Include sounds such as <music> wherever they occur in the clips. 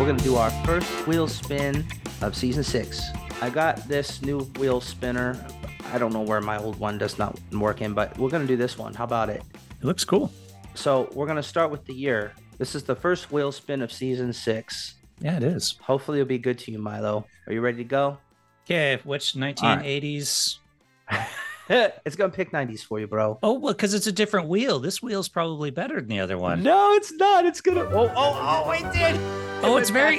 We're gonna do our first wheel spin of season six. I got this new wheel spinner. I don't know where my old one does not work in, but we're gonna do this one. How about it? It looks cool. So we're gonna start with the year. This is the first wheel spin of season six. Yeah, it is. Hopefully it'll be good to you, Milo. Are you ready to go? Okay, which 1980s? <laughs> it's gonna pick 90s for you, bro. Oh, well, because it's a different wheel. This wheel's probably better than the other one. No, it's not. It's gonna. Oh, oh, oh! It did. Oh, it's very.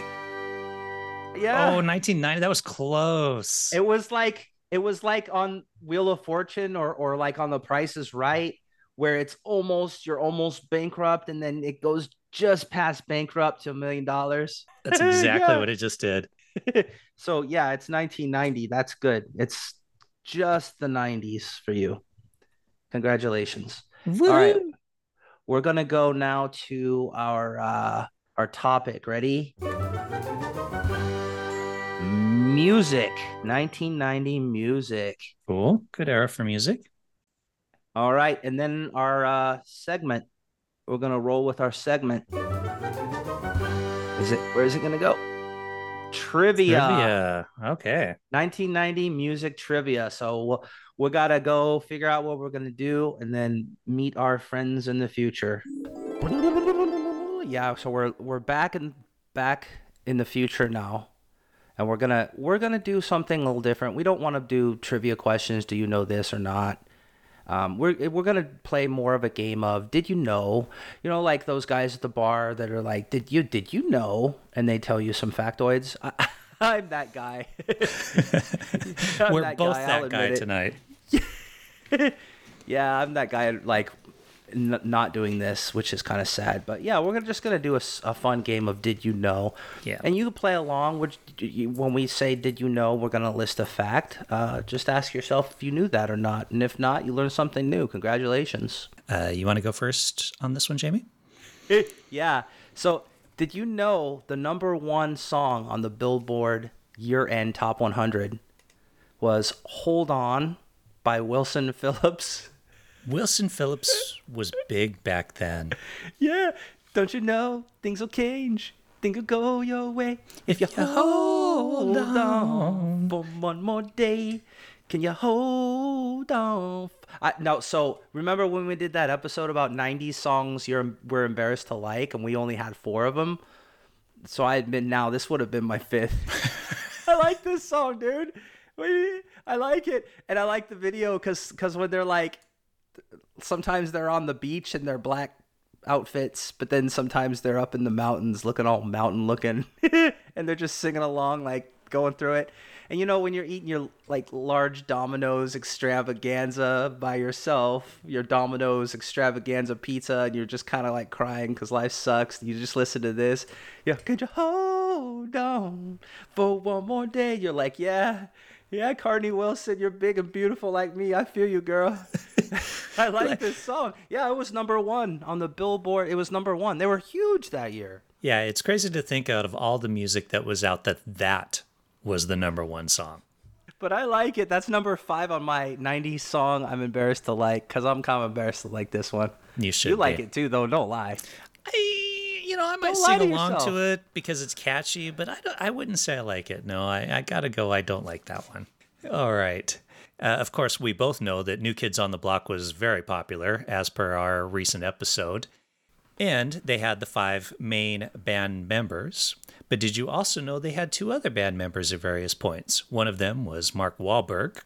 Yeah. Oh, 1990. That was close. It was like it was like on Wheel of Fortune or or like on The Price is Right, where it's almost you're almost bankrupt and then it goes just past bankrupt to a million dollars. That's <laughs> exactly Yeah. what it just did. <laughs> so yeah, it's 1990. That's good. It's just the 90s for you. Congratulations. All right. We're gonna go now to our uh our topic. Ready? Music. 1990 music. Cool. Good era for music. All right, and then our uh segment. We're gonna roll with our segment. Is it where is it gonna go? Trivia. Trivia. Okay. 1990 music trivia. So we'll, we gotta go figure out what we're gonna do and then meet our friends in the future. Yeah, so we're we're back in back in the future now. And we're gonna we're gonna do something a little different. We don't want to do trivia questions. Do you know this or not? Um, we're we're gonna play more of a game of did you know? You know, like those guys at the bar that are like, did you did you know? And they tell you some factoids. I, <laughs> I'm that guy. <laughs> We're that both guy, that guy it. tonight. <laughs> Yeah, I'm that guy. Like, n- not doing this, which is kind of sad. But yeah, we're gonna, just gonna do a fun game of Did You Know? Yeah. And you can play along. Which when we say Did You Know, we're gonna list a fact. Uh, just ask yourself if you knew that or not, and if not, you learned something new. Congratulations. Uh, you want to go first on this one, Jamie? <laughs> yeah. So, did you know the number one song on the Billboard year-end Top 100 was "Hold On" by Wilson Phillips? Wilson Phillips was big back then. Yeah, don't you know things will change? Things will go your way if you hold on for one more day. Can you hold on? I, no, so remember when we did that episode about 90s songs you're we're embarrassed to like, and we only had four of them. So I admit now this would have been my fifth. <laughs> I like this song, dude. I like it, and I like the video because because when they're like sometimes they're on the beach in their black outfits, but then sometimes they're up in the mountains looking all mountain looking <laughs> and they're just singing along like going through it. And you know when you're eating your like large Domino's extravaganza by yourself, your Domino's extravaganza pizza and you're just kind of like crying cuz life sucks. You just listen to this. Yeah, could you hold on for one more day? You're like, "Yeah. Yeah, Carnie Wilson, you're big and beautiful like me. I feel you, girl." <laughs> I like this song. Yeah, it was number one on the Billboard. It was number one. They were huge that year. Yeah, it's crazy to think out of all the music that was out that that was the number one song. But I like it. That's number five on my 90s song I'm embarrassed to like because I'm kind of embarrassed to like this one. You should You like be. it too, though. Don't lie. You know, I might Don't sing to along yourself. to it because it's catchy, but I, don't, I wouldn't say I like it. No, I, I gotta go. I don't like that one. All right. Uh, of course, we both know that New Kids on the Block was very popular, as per our recent episode. And they had the five main band members. But did you also know they had two other band members at various points? One of them was Mark Wahlberg,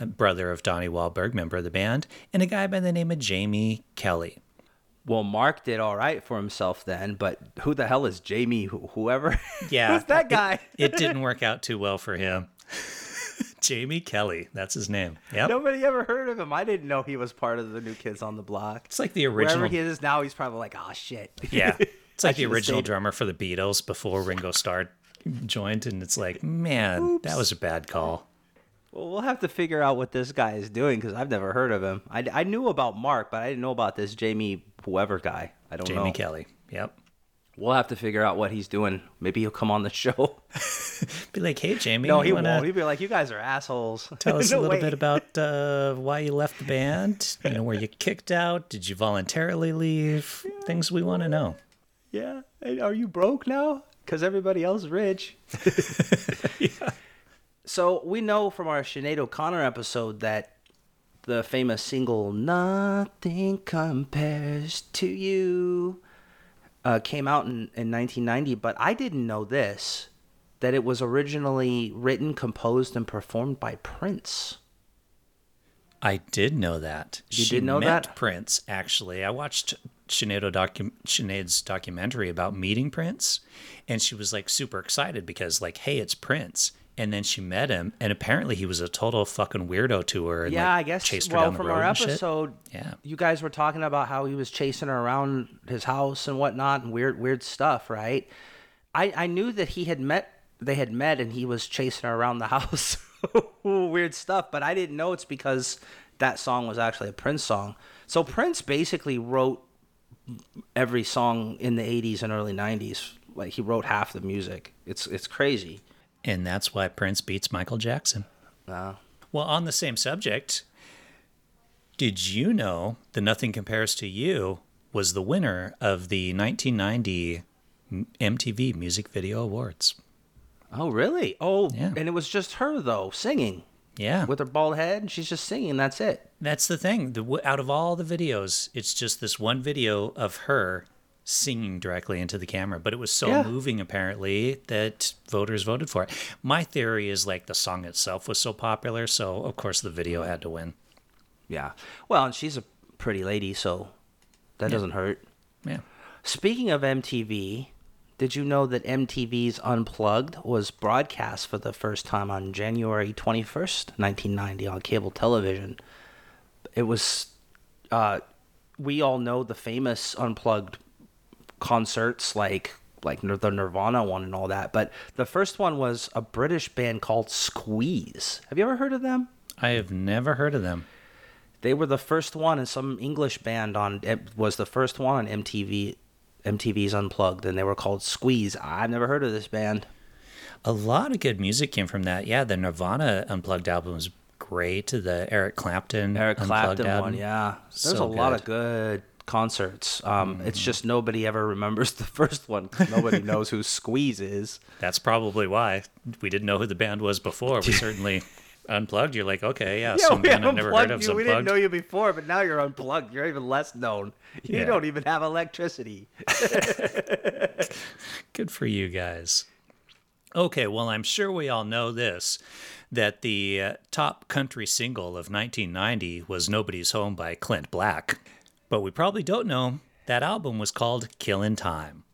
brother of Donnie Wahlberg, member of the band, and a guy by the name of Jamie Kelly. Well, Mark did all right for himself then, but who the hell is Jamie? wh- Whoever? <laughs> Yeah. Who's that guy? It, <laughs> didn't work out too well for him. <laughs> Jamie Kelly, that's his name. Yep. Nobody ever heard of him. I didn't know he was part of the New Kids on the Block. It's like the Wherever original. he is now, he's probably like, oh shit. Yeah. It's like the original drummer for the Beatles before Ringo Starr joined. And it's like, man, that was a bad call. Well, we'll have to figure out what this guy is doing because I've never heard of him. I, I knew about Mark, but I didn't know about this Jamie whoever guy. I don't Jamie know. Jamie Kelly. Yep. We'll have to figure out what he's doing. Maybe he'll come on the show. <laughs> Be like, hey, Jamie. no, he wanna won't. He'd be like, "You guys are assholes." <laughs> Tell us <laughs> No a little way. bit about uh, why you left the band. You know, were you kicked out? Did you voluntarily leave? Things we want to know. Yeah. Are you broke now? because everybody else is rich. So we know from our Sinead O'Connor episode that the famous single "Nothing Compares to You" uh, came out in, in 1990, but I didn't know this that it was originally written, composed, and performed by Prince. I did know that. You she did know met that? Prince, actually. I watched Sinead docu- Sinead's documentary about meeting Prince, and she was like super excited because, like, hey, it's Prince. And then she met him, and apparently he was a total fucking weirdo to her. And, yeah, like, I guess. chased her well, down the from road our episode, Yeah. you guys were talking about how he was chasing her around his house and whatnot, and weird, weird stuff, right? I, I knew that he had met, they had met, and he was chasing her around the <laughs> house, weird stuff. But I didn't know it's because that song was actually a Prince song. So Prince basically wrote every song in the '80s and early '90s. Like he wrote half the music. It's it's crazy. And that's why Prince beats Michael Jackson. Uh, Well, on the same subject, did you know the Nothing Compares to You was the winner of the 1990 MTV Music Video Awards? oh really? Oh, Yeah. and it was just her though singing. Yeah. with her bald head and she's just singing that's it That's the thing. The, out of all the videos, it's just this one video of her singing directly into the camera. But it was so Yeah. moving, apparently, that voters voted for it. My theory is like the song itself was so popular, so of course the video had to win. yeah well and she's a pretty lady so that doesn't hurt Yeah. speaking of mtv did you know that mtv's unplugged was broadcast for the first time on january 21st 1990 on cable television it was uh we all know the famous unplugged concerts like like the Nirvana one and all that, but the first one was a British band called Squeeze. Have you ever heard of them? I have never heard of them. They were the first one, and some English band on it was the first one on MTV. MTV's Unplugged, and they were called Squeeze. I've never heard of this band. A lot of good music came from that. Yeah, the Nirvana Unplugged album was great. The Eric Clapton Eric Unplugged Clapton album. one, yeah. There's So a lot of good concerts. Um, It's just nobody ever remembers <laughs> the first one. nobody <laughs> knows who Squeeze is. That's probably why we didn't know who the band was before. We <laughs> certainly unplugged. You're like, okay, yeah, some band I've never heard of. you. We didn't know you before, but now you're unplugged. You're even less known. You Yeah. don't even have electricity. Good for you guys. Okay, well, I'm sure we all know this that the uh, top country single of 1990 was Nobody's Home by Clint Black. But we probably don't know that album was called Killin' Time.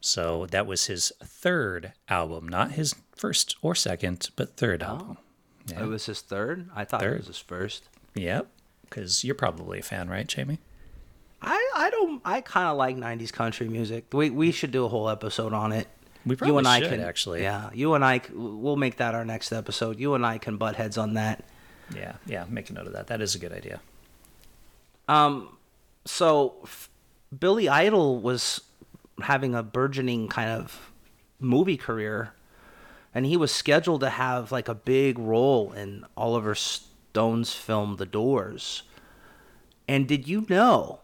So that was his third album, not his first or second, but third album. It was his third. I thought it was his first. Yep. Because you're probably a fan, right, Jamie? I, I don't I kind of like '90s country music. We we should do a whole episode on it. We you probably and I should, can actually. Yeah, you and I we'll make that our next episode. You and I can butt heads on that. Yeah, yeah. Make a note of that. That is a good idea. Um, so f- Billy Idol was having a burgeoning kind of movie career, and he was scheduled to have like a big role in Oliver Stone's film The Doors. And did you know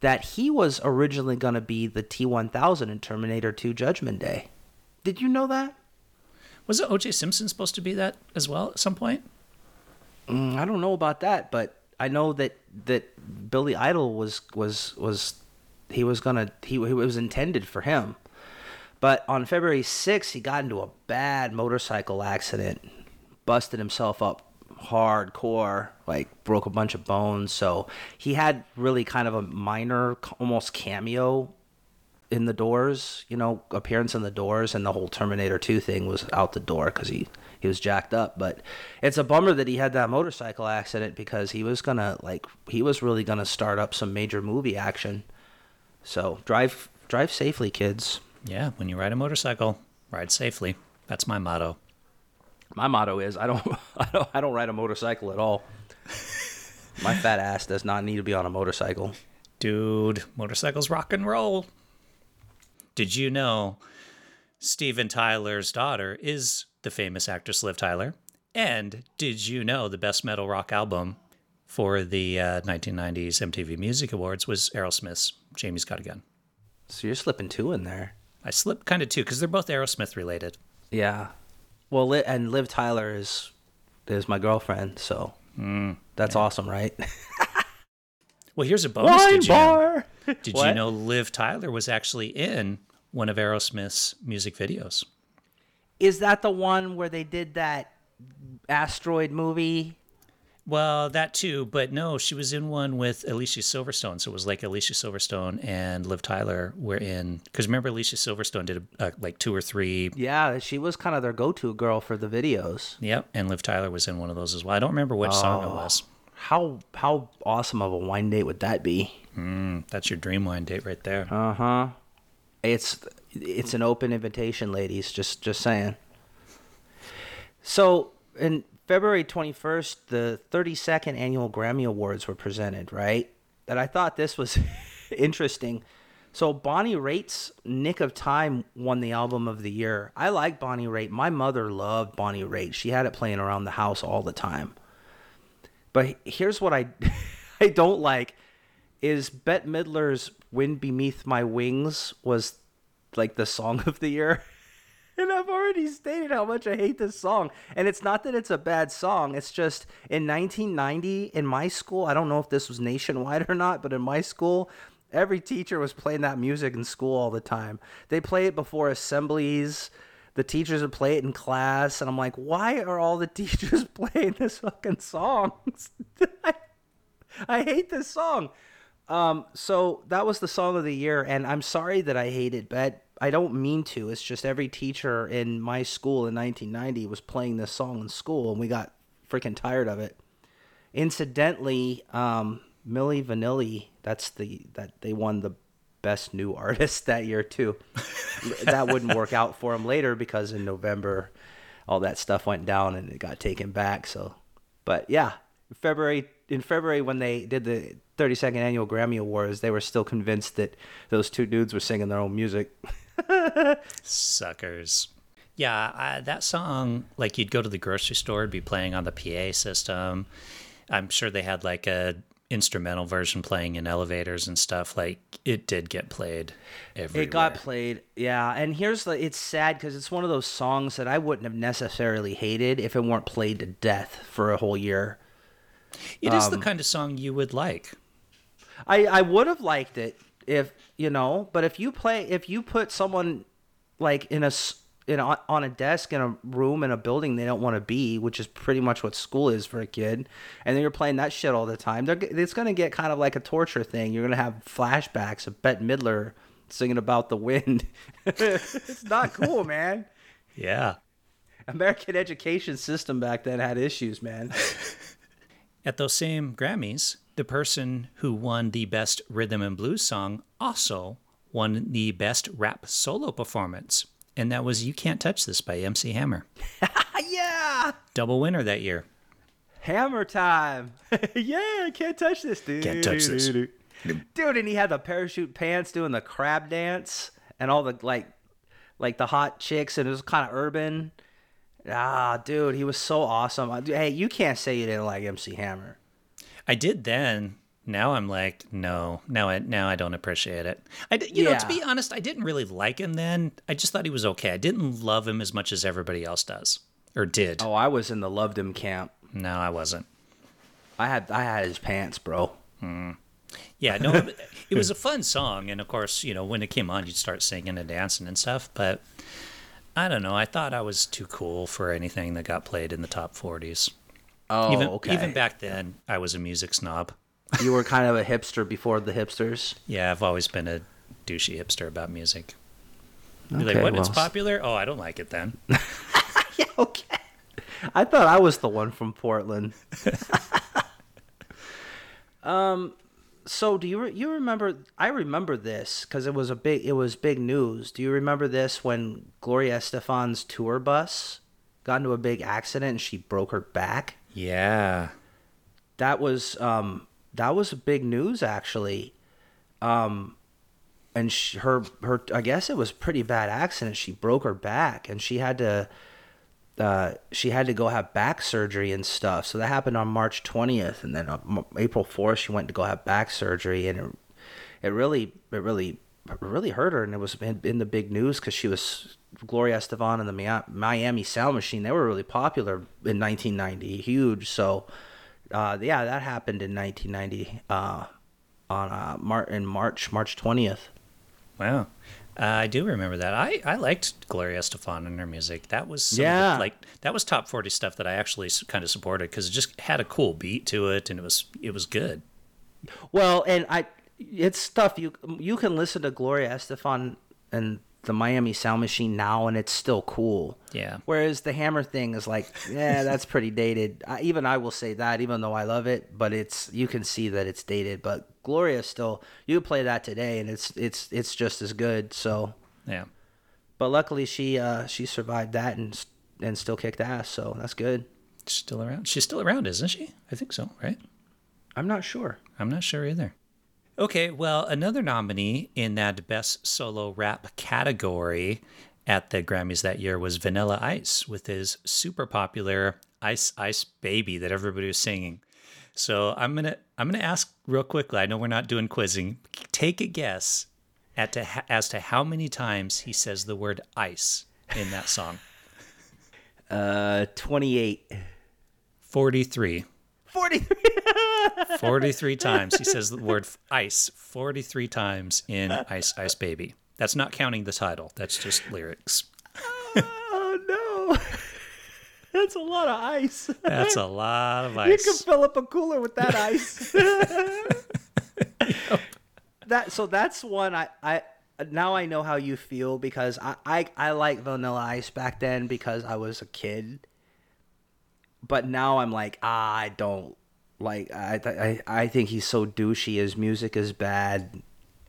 that he was originally going to be the T1000 in Terminator 2 Judgment Day? Did you know that? Was it O.J. Simpson supposed to be that as well at some point? Mm, I don't know about that, but I know that that Billy Idol was was was he was gonna he, he was intended for him. But on February 6th, he got into a bad motorcycle accident, busted himself up hardcore, like broke a bunch of bones. So he had really kind of a minor, almost cameo in the doors, you know, appearance in the doors, and the whole Terminator 2 thing was out the door because he, he was jacked up. But it's a bummer that he had that motorcycle accident because he was gonna, like, he was really gonna start up some major movie action. So drive drive safely, kids. Yeah, when you ride a motorcycle, ride safely. That's my motto. My motto is I don't <laughs> I don't I don't ride a motorcycle at all. My fat ass does not need to be on a motorcycle. Dude, motorcycles rock and roll. Did you know Steven Tyler's daughter is the famous actress Liv Tyler? And did you know the best metal rock album for the uh, 1990s MTV Music Awards was Aerosmith's Janie's Got a Gun? So you're slipping two in there. I slipped kind of two because they're both Aerosmith related. Yeah. Well, and Liv Tyler is is my girlfriend, so that's awesome, right? <laughs> Well, here's a bonus. Wine did you know? bar. Did you know Liv Tyler was actually in one of Aerosmith's music videos? Is that the one where they did that asteroid movie? Well, that too, but no, she was in one with Alicia Silverstone. So it was like Alicia Silverstone and Liv Tyler were in. Because remember, Alicia Silverstone did uh, like two or three. Yeah, she was kind of their go-to girl for the videos. Yep, and Liv Tyler was in one of those as well. I don't remember which song it was. How how awesome of a wine date would that be? That's your dream wine date right there. Uh huh. It's it's an open invitation, ladies. Just just saying. So in February twenty first, the thirty second annual Grammy Awards were presented, right? And I thought this was <laughs> interesting. So Bonnie Raitt's "Nick of Time" won the album of the year. I like Bonnie Raitt. My mother loved Bonnie Raitt. She had it playing around the house all the time. But here's what I <laughs> I don't like is Bette Midler's "Wind Beneath My Wings" was like the song of the year. <laughs> And I've already stated how much I hate this song. And it's not that it's a bad song. It's just in 1990 in my school, I don't know if this was nationwide or not, but in my school, every teacher was playing that music in school all the time. They play it before assemblies. The teachers would play it in class, and I'm like, why are all the <laughs> teachers playing this fucking song? <laughs> I, I hate this song. Um, so that was the song of the year, and I'm sorry that I hate it, but I don't mean to. It's just every teacher in my school in 1990 was playing this song in school, and we got freaking tired of it. Incidentally, um, Milli Vanilli, that's the that they won the best new <laughs> artist that year too. that wouldn't work out for him later because in November, all that stuff went down and it got taken back. So, but yeah, February in February when they did the 32nd annual Grammy Awards, they were still convinced that those two dudes were singing their own music. <laughs> Suckers. Yeah, I, that song, like you'd go to the grocery store, it'd be playing on the PA system. I'm sure they had like a instrumental version playing in elevators and stuff. Like it did get played everywhere. It got played, yeah. And here's the it's sad because it's one of those songs that I wouldn't have necessarily hated if it weren't played to death for a whole year. It is the um, kind of song you would like. I I would have liked it if you know, but if you play if you put someone like in a in a, on a desk in a room in a building they don't want to be, which is pretty much what school is for a kid, and then you're playing that shit all the time, they're, it's gonna get kind of like a torture thing. You're gonna have flashbacks of Bette Midler singing about the wind. <laughs> it's not cool, man. Yeah. American education system back then had issues, man. <laughs> At those same Grammys, the person who won the best rhythm and blues song also won the best rap solo performance. And that was You Can't Touch This by MC Hammer. <laughs> yeah, Double winner that year. hammer time. <laughs> yeah, I can't touch this, dude. Can't touch this. Dude, and he had the parachute pants doing the crab dance and all the like, like the hot chicks, and it was kind of urban. Ah, dude, he was so awesome. Hey, you can't say you didn't like MC Hammer. I did then. Now I'm like, no, now I now I don't appreciate it. I, you know, to be honest, I didn't really like him then. I just thought he was okay. I didn't love him as much as everybody else does, or did. Oh, I was in the loved him camp. No, I wasn't. I had I had his pants, bro. Hmm. Yeah, no, it, it was a fun song, and of course, you know, when it came on, you'd start singing and dancing and stuff. But I don't know. I thought I was too cool for anything that got played in the top forties. Oh, even okay. even back then, I was a music snob. You were kind of a hipster before the hipsters. Yeah, I've always been a douchey hipster about music. Be like, Okay, what? It's popular? Oh, I don't like it then. <laughs> <laughs> Yeah, okay. I thought I was the one from Portland. <laughs> um, so do you re- you remember? I remember this because it was a big it was big news. Do you remember this when Gloria Estefan's tour bus got into a big accident and she broke her back? yeah. That was um that was big news actually. Um, and she, her her I guess it was pretty bad accident. She broke her back and she had to uh, she had to go have back surgery and stuff. So that happened on March 20th, and then on April 4th she went to go have back surgery, and it it really it really really hurt her, and it was in, in the big news because she was Gloria Estefan and the Miami Sound Machine. They were really popular in 1990, huge. So, uh, yeah, that happened in 1990 uh, on uh, Mar- in March, March 20th. Wow. Uh, I do remember that. I, I liked Gloria Estefan and her music. That was of the- Yeah. like that was top forty stuff that I actually kind of supported because it just had a cool beat to it and it was it was good. Well, and I, it's stuff you you can listen to Gloria Estefan and the Miami Sound Machine now, and it's still cool. Yeah. Whereas the Hammer thing is like, <laughs> yeah, that's pretty dated. I, even I will say that, even though I love it, but it's you can see that it's dated. But Gloria still, you play that today, and it's it's it's just as good. So, Yeah. but luckily she uh she survived that and and still kicked ass. So that's good. She's still around. She's still around, isn't she? I think so, right? I'm not sure. I'm not sure either. Okay, well, another nominee in that best solo rap category at the Grammys that year was Vanilla Ice with his super popular Ice Ice Baby that everybody was singing. So I'm gonna I'm gonna ask real quickly. I know we're not doing quizzing. Take a guess at to, as to how many times he says the word ice in that song. Uh, 28. 43. 43. 43 times he says the word ice 43 times in ice ice baby that's not counting the title that's just lyrics oh no. That's a lot of ice. that's a lot of ice. You can fill up a cooler with that ice. <laughs> that so that's one I I now I know how you feel because I I, I like Vanilla Ice back then because I was a kid. But now I'm like ah, I don't like I I I think he's so douchey. His music is bad.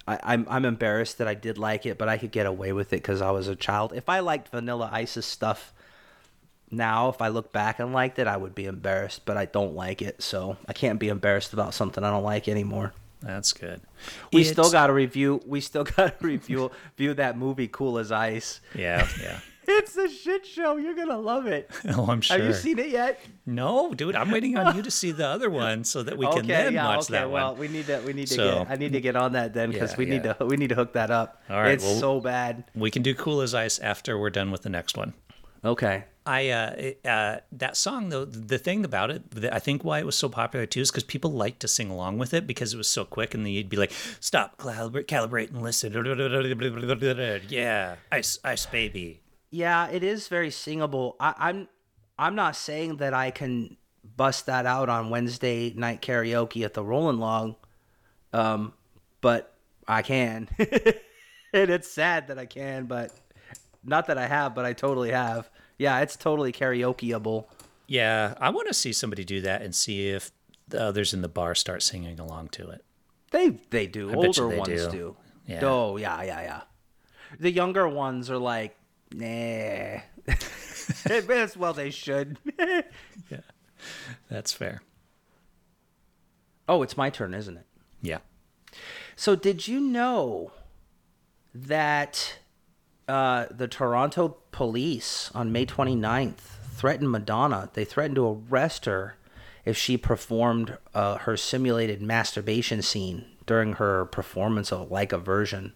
I, I'm I'm embarrassed that I did like it, but I could get away with it because I was a child. If I liked Vanilla Ice's stuff now, if I look back and liked it, I would be embarrassed, but I don't like it, so I can't be embarrassed about something I don't like anymore. that's good We It's- still got to review. We still <laughs> got to review view that movie, Cool as Ice. yeah yeah <laughs> It's a shit show. You're gonna love it. <laughs> oh i'm sure Have you seen it yet? no dude i'm waiting on you to see the other one so that we can then watch that well, one we need to we need to So- get I need to get on that then because Yeah, we need to we need to hook that up. All right, it's well- so bad. we can do cool as ice after we're done with the next one Okay. I uh, uh, that song though the thing about it that I think why it was so popular too is because people liked to sing along with it because it was so quick and then you'd be like stop calibrate calibrate and listen <laughs> yeah ice ice baby Yeah, it is very singable. I, I'm I'm not saying that I can bust that out on Wednesday night karaoke at the Rolling Log, um, but I can. <laughs> and it's sad that I can, but not that I have, but I totally have. Yeah, it's totally karaokeable. yeah I want to see somebody do that and see if the others in the bar start singing along to it They they do. you Older they ones do. do. Yeah. Oh yeah, yeah, yeah. The younger ones are like, nah. As well they should. <laughs> Yeah, that's fair oh, it's my turn, isn't it? yeah So, did you know that uh, the Toronto police on May 29th threatened Madonna? They threatened to arrest her if she performed uh, her simulated masturbation scene during her performance of Like a Virgin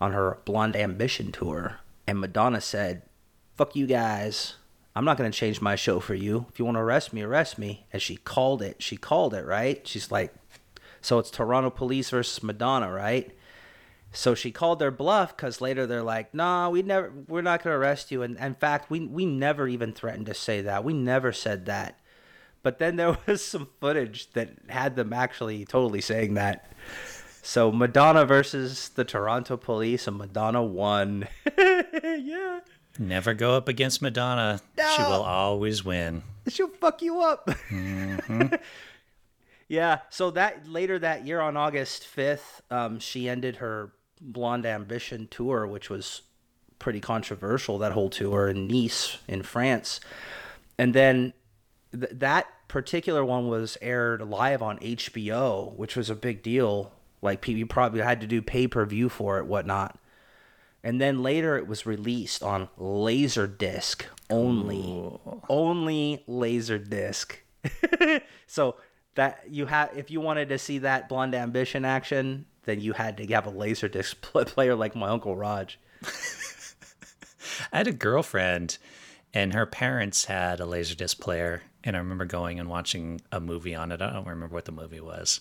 on her Blonde Ambition tour. And Madonna said, Fuck you guys. I'm not going to change my show for you. If you want to arrest me, arrest me. And she called it. She called it, right? She's like, so it's Toronto police versus Madonna, right? So she called their bluff because later they're like, "Nah, we never, we're not gonna arrest you." And in fact, we we never even threatened to say that. We never said that. But then there <laughs> was some footage that had them actually totally saying that. So Madonna versus the Toronto police, and Madonna won. <laughs> yeah, never go up against Madonna she will always win she'll fuck you up. <laughs> yeah. So that later that year on August fifth, um, she ended her Blonde Ambition tour, which was pretty controversial. That whole tour in Nice in France, and then th- that particular one was aired live on HBO, which was a big deal. Like you probably had to do pay per view for it, whatnot. And then later it was released on Laserdisc only. Only Laserdisc. <laughs> so that you have if you wanted to see that Blonde Ambition action, then you had to have a laser disc <laughs> player like my uncle Raj. <laughs> I had a girlfriend, and her parents had a laserdisc player, and I remember going and watching a movie on it. I don't remember what the movie was,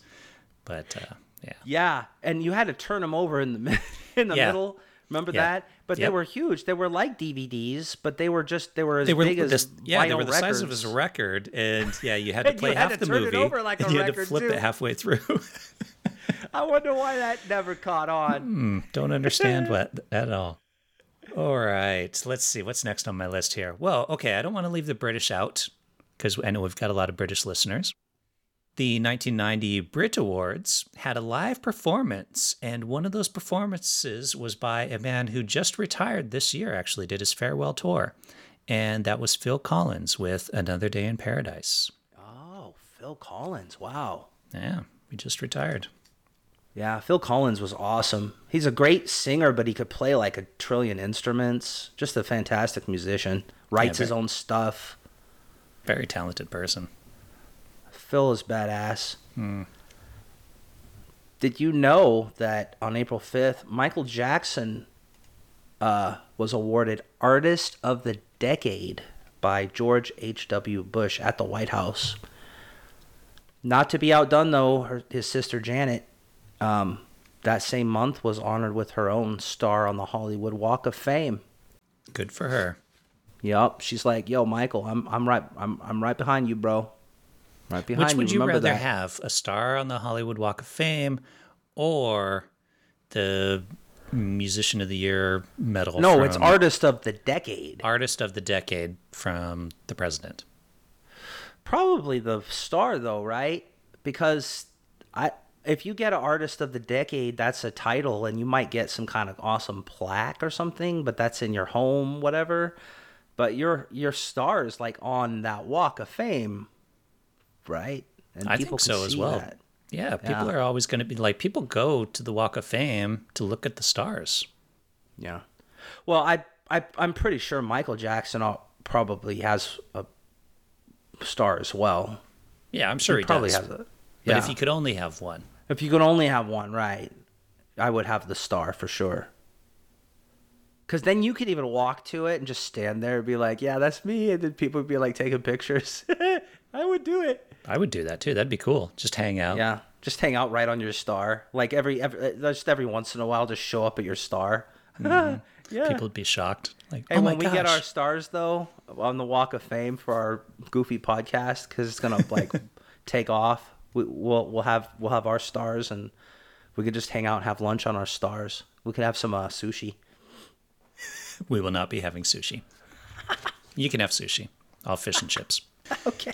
but uh, yeah, Yeah, and you had to turn them over in the <laughs> in the Yeah. middle. Remember Yeah. that? But they were huge. They were like DVDs, but they were just they were as they were big as this, yeah, they were the size of records. a record, and yeah, you had <laughs> to play you had half to the turn it movie, over like and you had to flip too. it halfway through. <laughs> I wonder why that never caught on. Hmm, don't understand what at all. All right, let's see what's next on my list here. Well, okay, I don't want to leave the British out because I know we've got a lot of British listeners. The 1990 Brit Awards had a live performance, and one of those performances was by a man who just retired this year, actually, did his farewell tour. And that was Phil Collins with Another Day in Paradise. Oh, Phil Collins! Wow. Yeah, he just retired. Yeah, Phil Collins was awesome. He's a great singer, but he could play like a trillion instruments. Just a fantastic musician. Writes Yeah, his own stuff. Very talented person. Phil is badass. Did you know that on April 5th, Michael Jackson uh, was awarded Artist of the Decade by George H.W. Bush at the White House? Not to be outdone, though, her, his sister Janet, um, that same month was honored with her own star on the Hollywood Walk of Fame. Good for her. Yup, she's like, "Yo, Michael, I'm I'm right I'm I'm right behind you, bro. Right behind Which would you Remember rather that. have, a star on the Hollywood Walk of Fame or the Musician of the Year medal? No, it's artist of the decade. Artist of the Decade from the President. Probably the star though, right? Because I if you get an artist of the decade, that's a title and you might get some kind of awesome plaque or something, but that's in your home, whatever. But your your star is like on that walk of fame, right? And I think so as well. that. Yeah, people Yeah. are always going to be like, people go to the Walk of Fame to look at the stars. Yeah. Well, I, I I'm pretty sure Michael Jackson probably has a star as well. Yeah, I'm sure he, probably does. has a. But if you could only have one, If you could only have one, right? I would have the star for sure. Cause then you could even walk to it and just stand there and be like, "Yeah, that's me," and then people would be like taking pictures. <laughs> I would do it. I would do that too. That'd be cool. Just hang out. Yeah, just hang out right on your star. Like every, every uh, just every once in a while, just show up at your star. <laughs> yeah. People would be shocked. Like, Hey, oh my when we gosh. get our stars though on the Walk of Fame for our goofy podcast, because it's gonna like <laughs> take off, we, we'll we'll have we'll have our stars, and we could just hang out and have lunch on our stars. We could have some uh, sushi. we will not be having sushi. you can have sushi. I'll fish and chips. <laughs> Okay.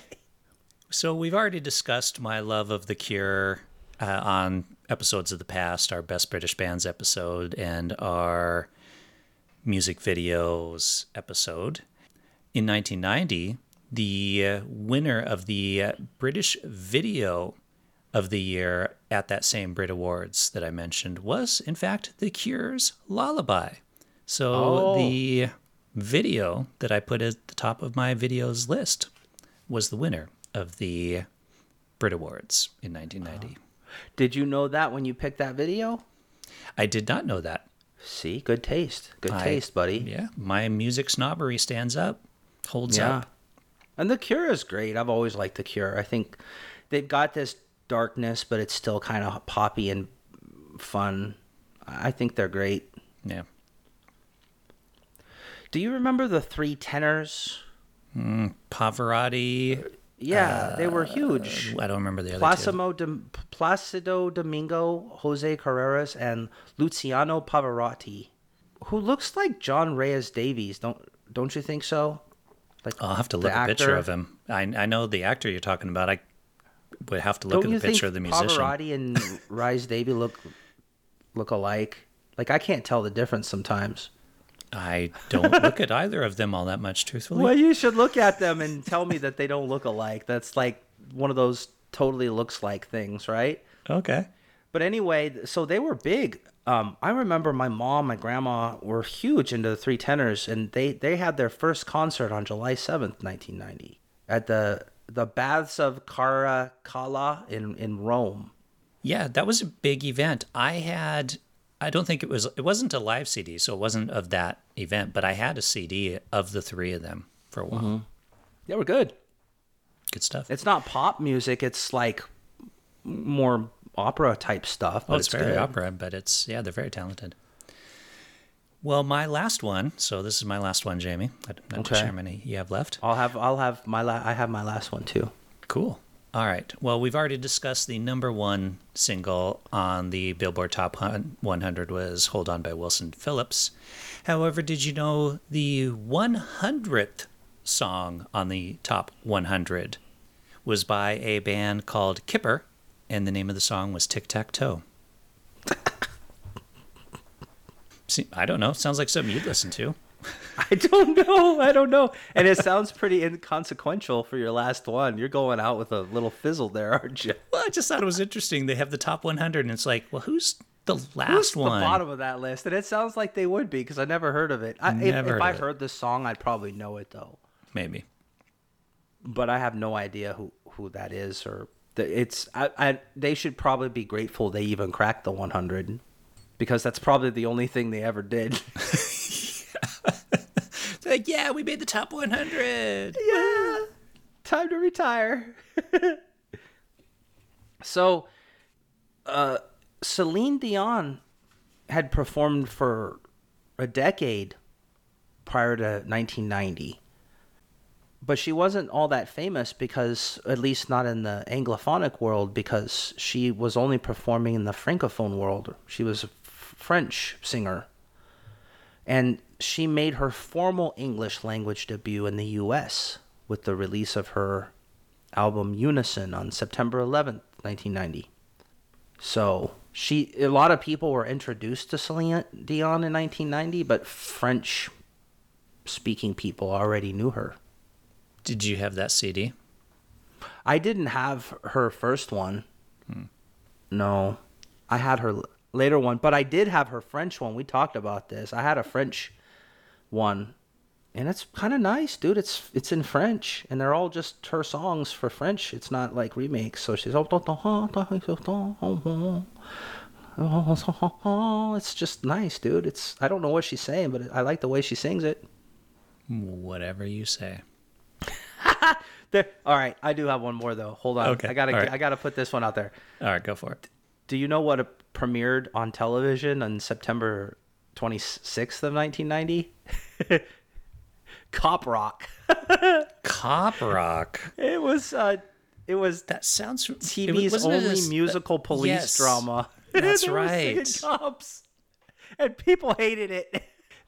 So we've already discussed my love of The Cure uh, on episodes of the past, our Best British Bands episode and our music videos episode. In 1990, the winner of the British Video of the Year at that same Brit Awards that I mentioned was, in fact, The Cure's Lullaby. So Oh. the video that I put at the top of my videos list was the winner of the Brit Awards in 1990. Did you know that when you picked that video? I did not know that. See, good taste. Good I- taste, buddy. Yeah, my music snobbery stands up, holds Yeah. up. And The Cure is great. I've always liked The Cure. I think they've got this darkness, but it's still kind of poppy and fun. I think they're great. Yeah. Do you remember the three tenors? Hmm, Pavarotti. Yeah, they were uh, huge. I don't remember the other two. Placido, Placido Domingo, Jose Carreras, and Luciano Pavarotti, who looks like John Rhys Davies. Don't don't you think so? Like I'll have to look a picture of him. I I know the actor you're talking about. I would have to look Don't at the picture of the musician. Pavarotti and <laughs> Rhys Davies look look alike? Like I can't tell the difference sometimes. I don't look at either of them all that much, truthfully. Well, you should look at them and tell me that they don't look alike. That's like one of those totally looks like things, right? Okay. But anyway, so they were big. Um, I remember my mom, my grandma were huge into the Three Tenors, and they they had their first concert on July seventh, nineteen ninety, at the the Baths of Caracalla in in Rome. Yeah, that was a big event. I had I don't think it was it wasn't a live CD, so it wasn't of that event, but I had a CD of the three of them for a while. Mm-hmm. Yeah, we're good. Good stuff. It's not pop music. It's like more opera type stuff. But Oh, it's, very good. opera, but it's yeah, they're very talented. Well, my last one. So this is my last one, Jamie. I'm not Okay. sure how many you have left. I'll have I'll have my la- I have my last one too. Cool. All right. Well, we've already discussed the number one single on the Billboard Top 100 was "Hold On" by Wilson Phillips. However, did you know the 100th song on the top 100 was by a band called Kipper, and the name of the song was Tic Tac Toe. <laughs> I don't know. Sounds like something you'd listen to. <laughs> I don't know. I don't know. And it sounds pretty inconsequential for your last one. You're going out with a little fizzle there, aren't you? Well, I just thought it was interesting. They have the top 100, and it's like, well, who's the last Who's one? the bottom of that list? And it sounds like they would be because I never heard of it. I, if Never if heard I heard this song, I'd probably know it though. Maybe. But I have no idea who who that is or the, it's. I, I they should probably be grateful they even cracked the 100 because that's probably the only thing they ever did. <laughs> Yeah, we made the top 100. yeah, time to retire. <laughs> so, uh, Celine Dion had performed for a decade prior to 1990. But she wasn't all that famous because, at least not in the Anglophonic world, because she was only performing in the Francophone world. She was a f- French singer. And she made her formal English language debut in the US with the release of her album Unison on September 11th, 1990. So, she a lot of people were introduced to Celine Dion in 1990, but French speaking people already knew her. Did you have that CD? I didn't have her first one. Hmm. No, I had her later one, but I did have her French one. We talked about this. I had a French one, and it's kind of nice, dude. It's it's in French, and they're all just her songs for French. It's not like remakes. So she's oh, it's just nice, dude. It's I don't know what she's saying, but I like the way she sings it. Whatever you say. <laughs> There. All right, I do have one more though. Hold on. Okay, I gotta right. I gotta put this one out there. All right, go for it. Do you know what premiered on television on September 26th of 1990? <laughs> Cop Rock. <laughs> Cop Rock. It was uh it was That sounds TV's wasn't it a only s- musical police yes, drama. <laughs> that's They were singing right. Cops. And people hated it.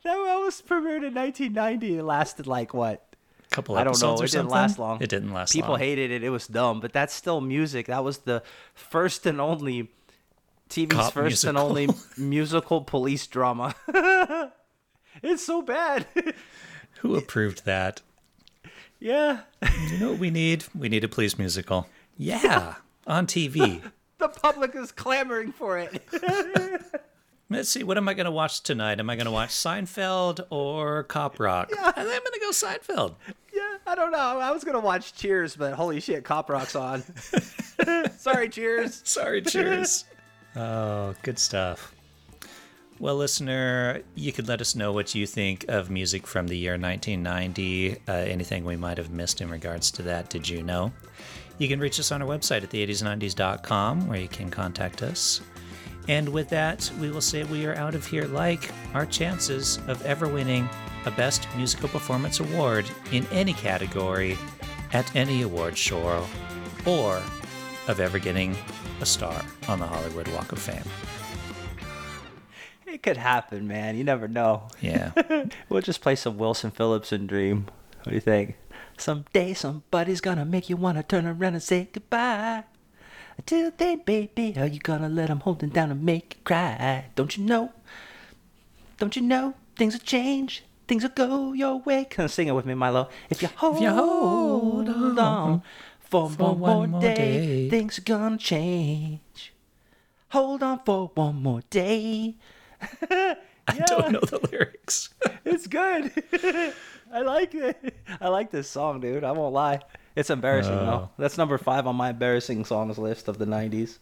That was premiered in 1990. It lasted like what? A couple I don't know. It didn't something? last long. It didn't last People long. hated it. It was dumb, but that's still music. That was the first and only TV's Cop first and only <laughs> musical police drama. <laughs> it's so bad. <laughs> Who approved that? yeah. You know what we need? We need a police musical. Yeah, on TV. The public is clamoring for it. Let's see. What am I going to watch tonight? Am I going to watch Seinfeld or Cop Rock? I think I'm going to go Seinfeld. yeah, I don't know. I was going to watch Cheers, but holy shit, Cop Rock's on. Sorry, Cheers. Sorry, cheers. Oh, good stuff. Well, listener, you could let us know what you think of music from the year 1990. Uh, anything we might have missed in regards to that, did you know? You can reach us on our website at the80s90s.com where you can contact us. And with that, we will say we are out of here like our chances of ever winning a Best Musical Performance Award in any category at any award show or of ever getting a star on the Hollywood Walk of Fame. It could happen, man. You never know. Yeah. <laughs> We'll just play some Wilson Phillips and Dream. What do you think? Someday somebody's gonna make you wanna turn around and say goodbye. Until then, baby, are you gonna let 'em hold it down and make you cry? Don't you know? Don't you know? Things will change. Things will go your way. Come sing it with me, Milo. If you hold, you hold on for, for one, one more day, day. things are gonna change. Hold on for one more day. <laughs> I don't know the lyrics. <laughs> It's good. <laughs> I like it. I like this song, dude. I won't lie. It's embarrassing though. Oh. That's number five on my embarrassing songs list of the '90s.